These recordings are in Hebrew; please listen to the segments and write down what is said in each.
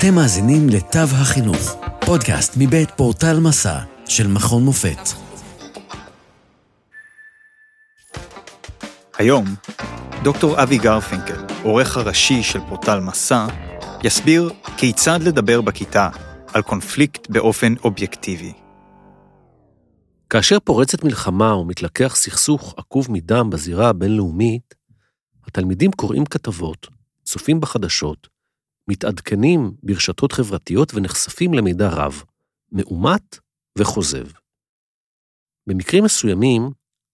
אתם מאזינים לתו החינוך, פודקאסט מבית פורטל מסע של מכון מופת. היום, דוקטור אבי גרפינקל, עורך הראשי של פורטל מסע, יסביר כיצד לדבר בכיתה על קונפליקט באופן אובייקטיבי. כאשר פורצת מלחמה או מתלקח סכסוך עקוב מדם בזירה הבינלאומית, התלמידים קוראים כתבות, צופים בחדשות, מתעדכנים ברשתות חברתיות ונחשפים למידע רב, מאומת וחוזב. במקרים מסוימים,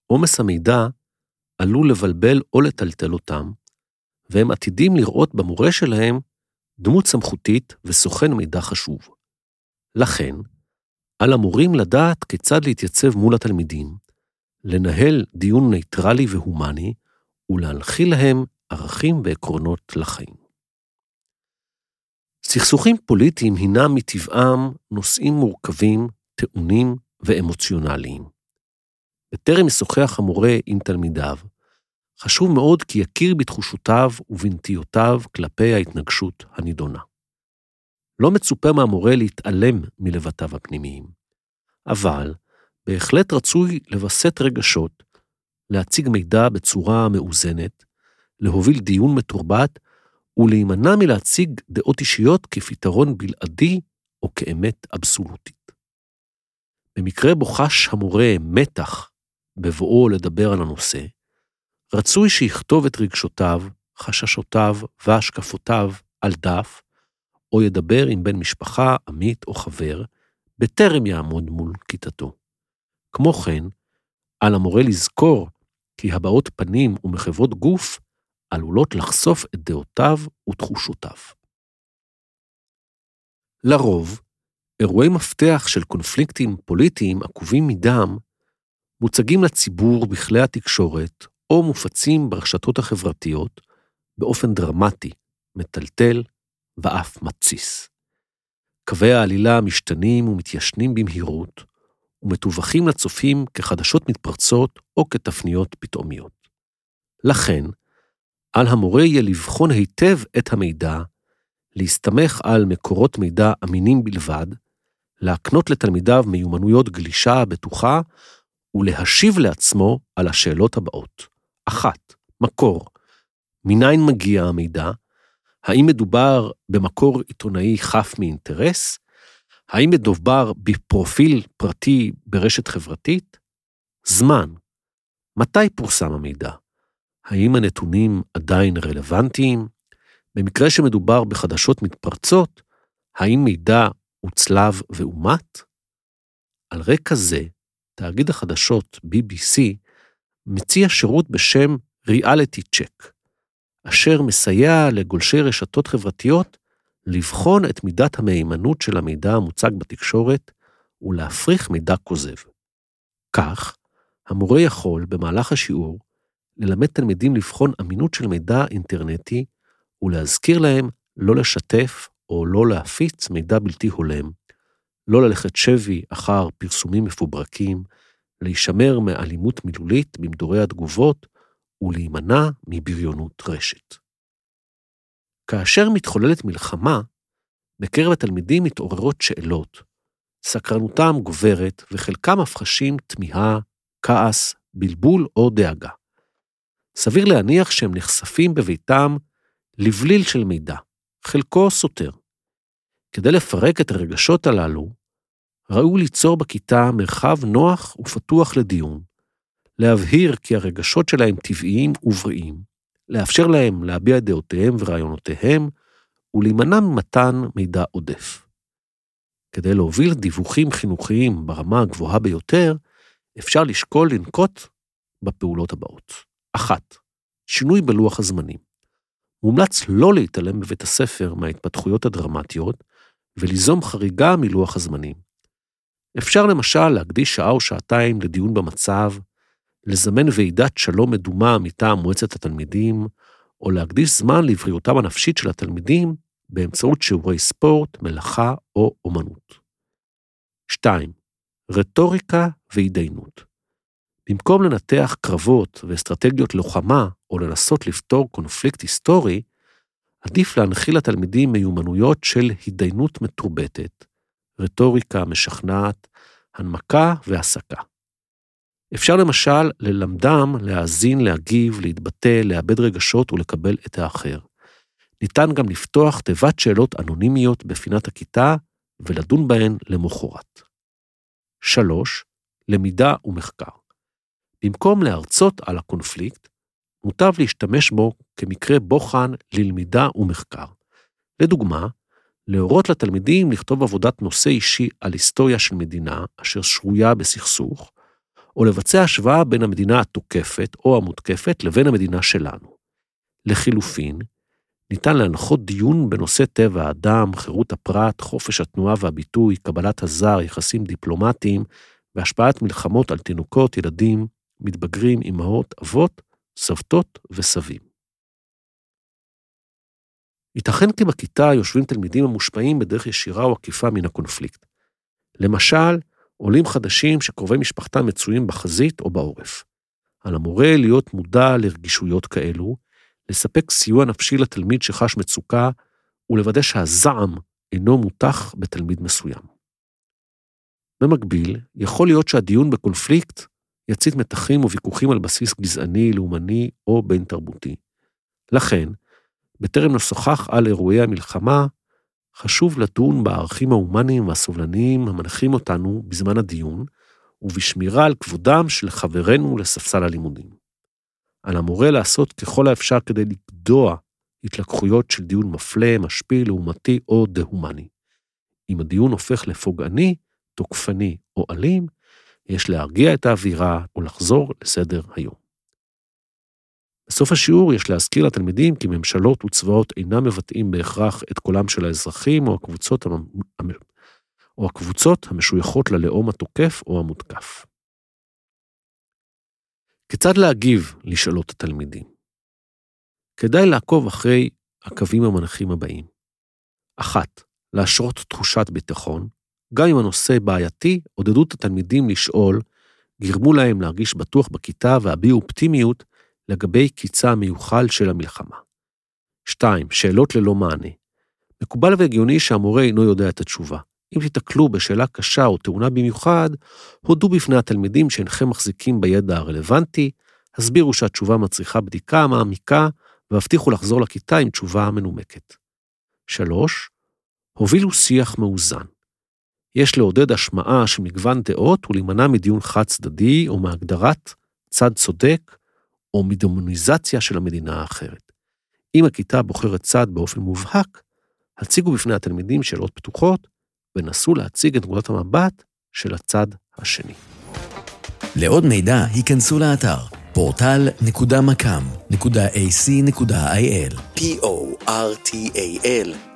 עומס המידע עלול לבלבל או לטלטל אותם, והם עתידים לראות במורה שלהם דמות סמכותית וסוכן מידע חשוב. לכן, על המורים לדעת כיצד להתייצב מול התלמידים, לנהל דיון ניטרלי והומני, ולהנחיל להם ערכים ועקרונות לחיים. סכסוכים פוליטיים הינם מטבעם נושאים מורכבים, טעונים ואמוציונליים. בטרם ישוחח המורה עם תלמידיו, חשוב מאוד כי יכיר בתחושותיו ובנטיותיו כלפי ההתנגשות הנידונה. לא מצופה מהמורה להתעלם מלבטיו הפנימיים, אבל בהחלט רצוי לווסת רגשות, להציג מידע בצורה מאוזנת, להוביל דיון מתורבת ולהימנע מלהציג דעות אישיות כפתרון בלעדי או כאמת אבסולוטית. במקרה בו חש המורה מתח בבואו לדבר על הנושא, רצוי שיכתוב את רגשותיו, חששותיו והשקפותיו על דף, או ידבר עם בן משפחה, עמית או חבר, בטרם יעמוד מול כיתתו. כמו כן, על המורה לזכור כי הבעות פנים ומחוות גוף עלולות לחשוף את דעותיו ותחושותיו. לרוב, אירועי מפתח של קונפליקטים פוליטיים עקובים מדם מוצגים לציבור בכלי התקשורת או מופצים ברשתות החברתיות באופן דרמטי, מטלטל ואף מתסיס. קווי העלילה משתנים ומתיישנים במהירות, ומטווחים לצופים כחדשות מתפרצות או כתפניות פתאומיות. לכן, על המורה יהיה לבחון היטב את המידע, להסתמך על מקורות מידע אמינים בלבד, להקנות לתלמידיו מיומנויות גלישה בטוחה, ולהשיב לעצמו על השאלות הבאות. אחת, מקור. מניין מגיע המידע? האם מדובר במקור עיתונאי חף מאינטרס? האם מדובר בפרופיל פרטי ברשת חברתית? זמן. מתי פורסם המידע? האם הנתונים עדיין רלוונטיים? במקרה שמדובר בחדשות מתפרצות, האם מידע הוצלב ואומת? על רקע זה, תאגיד החדשות BBC מציע שירות בשם Reality Check, אשר מסייע לגולשי רשתות חברתיות לבחון את מידת המהימנות של המידע המוצג בתקשורת ולהפריך מידע כוזב. כך, המורה יכול, במהלך השיעור, ללמד תלמידים לבחון אמינות של מידע אינטרנטי ולהזכיר להם לא לשתף או לא להפיץ מידע בלתי הולם, לא ללכת שבי אחר פרסומים מפוברקים, להישמר מאלימות מילולית במדורי התגובות ולהימנע מבריונות רשת. כאשר מתחוללת מלחמה, בקרב התלמידים מתעוררות שאלות. סקרנותם גוברת וחלקם אף חשים תמיהה, כעס, בלבול או דאגה. סביר להניח שהם נחשפים בביתם לבליל של מידע, חלקו סותר. כדי לפרק את הרגשות הללו, ראוי ליצור בכיתה מרחב נוח ופתוח לדיון, להבהיר כי הרגשות שלהם טבעיים ובריאים, לאפשר להם להביע דעותיהם ורעיונותיהם, ולהימנע ממתן מידע עודף. כדי להוביל דיווחים חינוכיים ברמה הגבוהה ביותר, אפשר לשקול לנקוט בפעולות הבאות. אחת, שינוי בלוח הזמנים. מומלץ לא להתעלם בבית הספר מההתפתחויות הדרמטיות וליזום חריגה מלוח הזמנים. אפשר למשל להקדיש שעה או שעתיים לדיון במצב, לזמן ועידת שלום מדומה מטעם מועצת התלמידים, או להקדיש זמן לבריאותם הנפשית של התלמידים באמצעות שיעורי ספורט, מלאכה או אומנות. 2. רטוריקה והתדיינות. במקום לנתח קרבות ואסטרטגיות לוחמה או לנסות לפתור קונפליקט היסטורי, עדיף להנחיל לתלמידים מיומנויות של התדיינות מתורבתת, רטוריקה משכנעת, הנמקה והסקה. אפשר למשל ללמדם להאזין, להגיב, להתבטא, לאבד רגשות ולקבל את האחר. ניתן גם לפתוח תיבת שאלות אנונימיות בפינת הכיתה ולדון בהן למחרת. 3. למידה ומחקר. במקום להרצות על הקונפליקט, מוטב להשתמש בו כמקרה בוחן ללמידה ומחקר. לדוגמה, להורות לתלמידים לכתוב עבודת נושא אישי על היסטוריה של מדינה אשר שרויה בסכסוך, או לבצע השוואה בין המדינה התוקפת או המותקפת לבין המדינה שלנו. לחילופין, ניתן להנחות דיון בנושא טבע האדם, חירות הפרט, חופש התנועה והביטוי, קבלת הזר, יחסים דיפלומטיים והשפעת מלחמות על תינוקות, ילדים, מתבגרים, אמהות, אבות, סבתות וסבים. ייתכן כי בכיתה יושבים תלמידים המושפעים בדרך ישירה או עקיפה מן הקונפליקט. למשל, עולים חדשים שקרובי משפחתם מצויים בחזית או בעורף. על המורה להיות מודע לרגישויות כאלו, לספק סיוע נפשי לתלמיד שחש מצוקה, ולוודא שהזעם אינו מותח בתלמיד מסוים. במקביל, יכול להיות שהדיון בקונפליקט יצית מתחים וויכוחים על בסיס גזעני, לאומני או בין-תרבותי. לכן, בטרם נשוחח על אירועי המלחמה, חשוב לדון בערכים ההומניים והסובלניים המנחים אותנו בזמן הדיון, ובשמירה על כבודם של חברינו לספסל הלימודים. על המורה לעשות ככל האפשר כדי לגדוע התלקחויות של דיון מפלה, משפיל, לעומתי או דה-הומני. אם הדיון הופך לפוגעני, תוקפני או אלים, יש להרגיע את האווירה ולחזור לסדר היום. בסוף השיעור יש להזכיר לתלמידים כי ממשלות וצבאות אינם מבטאים בהכרח את קולם של האזרחים או הקבוצות, המ... או הקבוצות המשויכות ללאום התוקף או המותקף. כיצד להגיב לשאלות התלמידים? כדאי לעקוב אחרי הקווים המנחים הבאים. אחת, להשרות תחושת ביטחון, גם אם הנושא בעייתי, עודדו את התלמידים לשאול, גרמו להם להרגיש בטוח בכיתה והביעו אופטימיות לגבי קיצה המיוחל של המלחמה. 2. שאלות ללא מענה. מקובל והגיוני שהמורה אינו יודע את התשובה. אם תיתקלו בשאלה קשה או טעונה במיוחד, הודו בפני התלמידים שאינכם מחזיקים בידע הרלוונטי, הסבירו שהתשובה מצריכה בדיקה מעמיקה, והבטיחו לחזור לכיתה עם תשובה מנומקת. 3. הובילו שיח מאוזן. יש לעודד השמעה של מגוון דעות ולהימנע מדיון חד-צדדי או מהגדרת צד צודק או מדמוניזציה של המדינה האחרת. אם הכיתה בוחרת צד באופן מובהק, הציגו בפני התלמידים שאלות פתוחות ונסו להציג את נקודת המבט של הצד השני. לעוד מידע, היכנסו לאתר portal.macam.ac.il p-o-r-t-a-l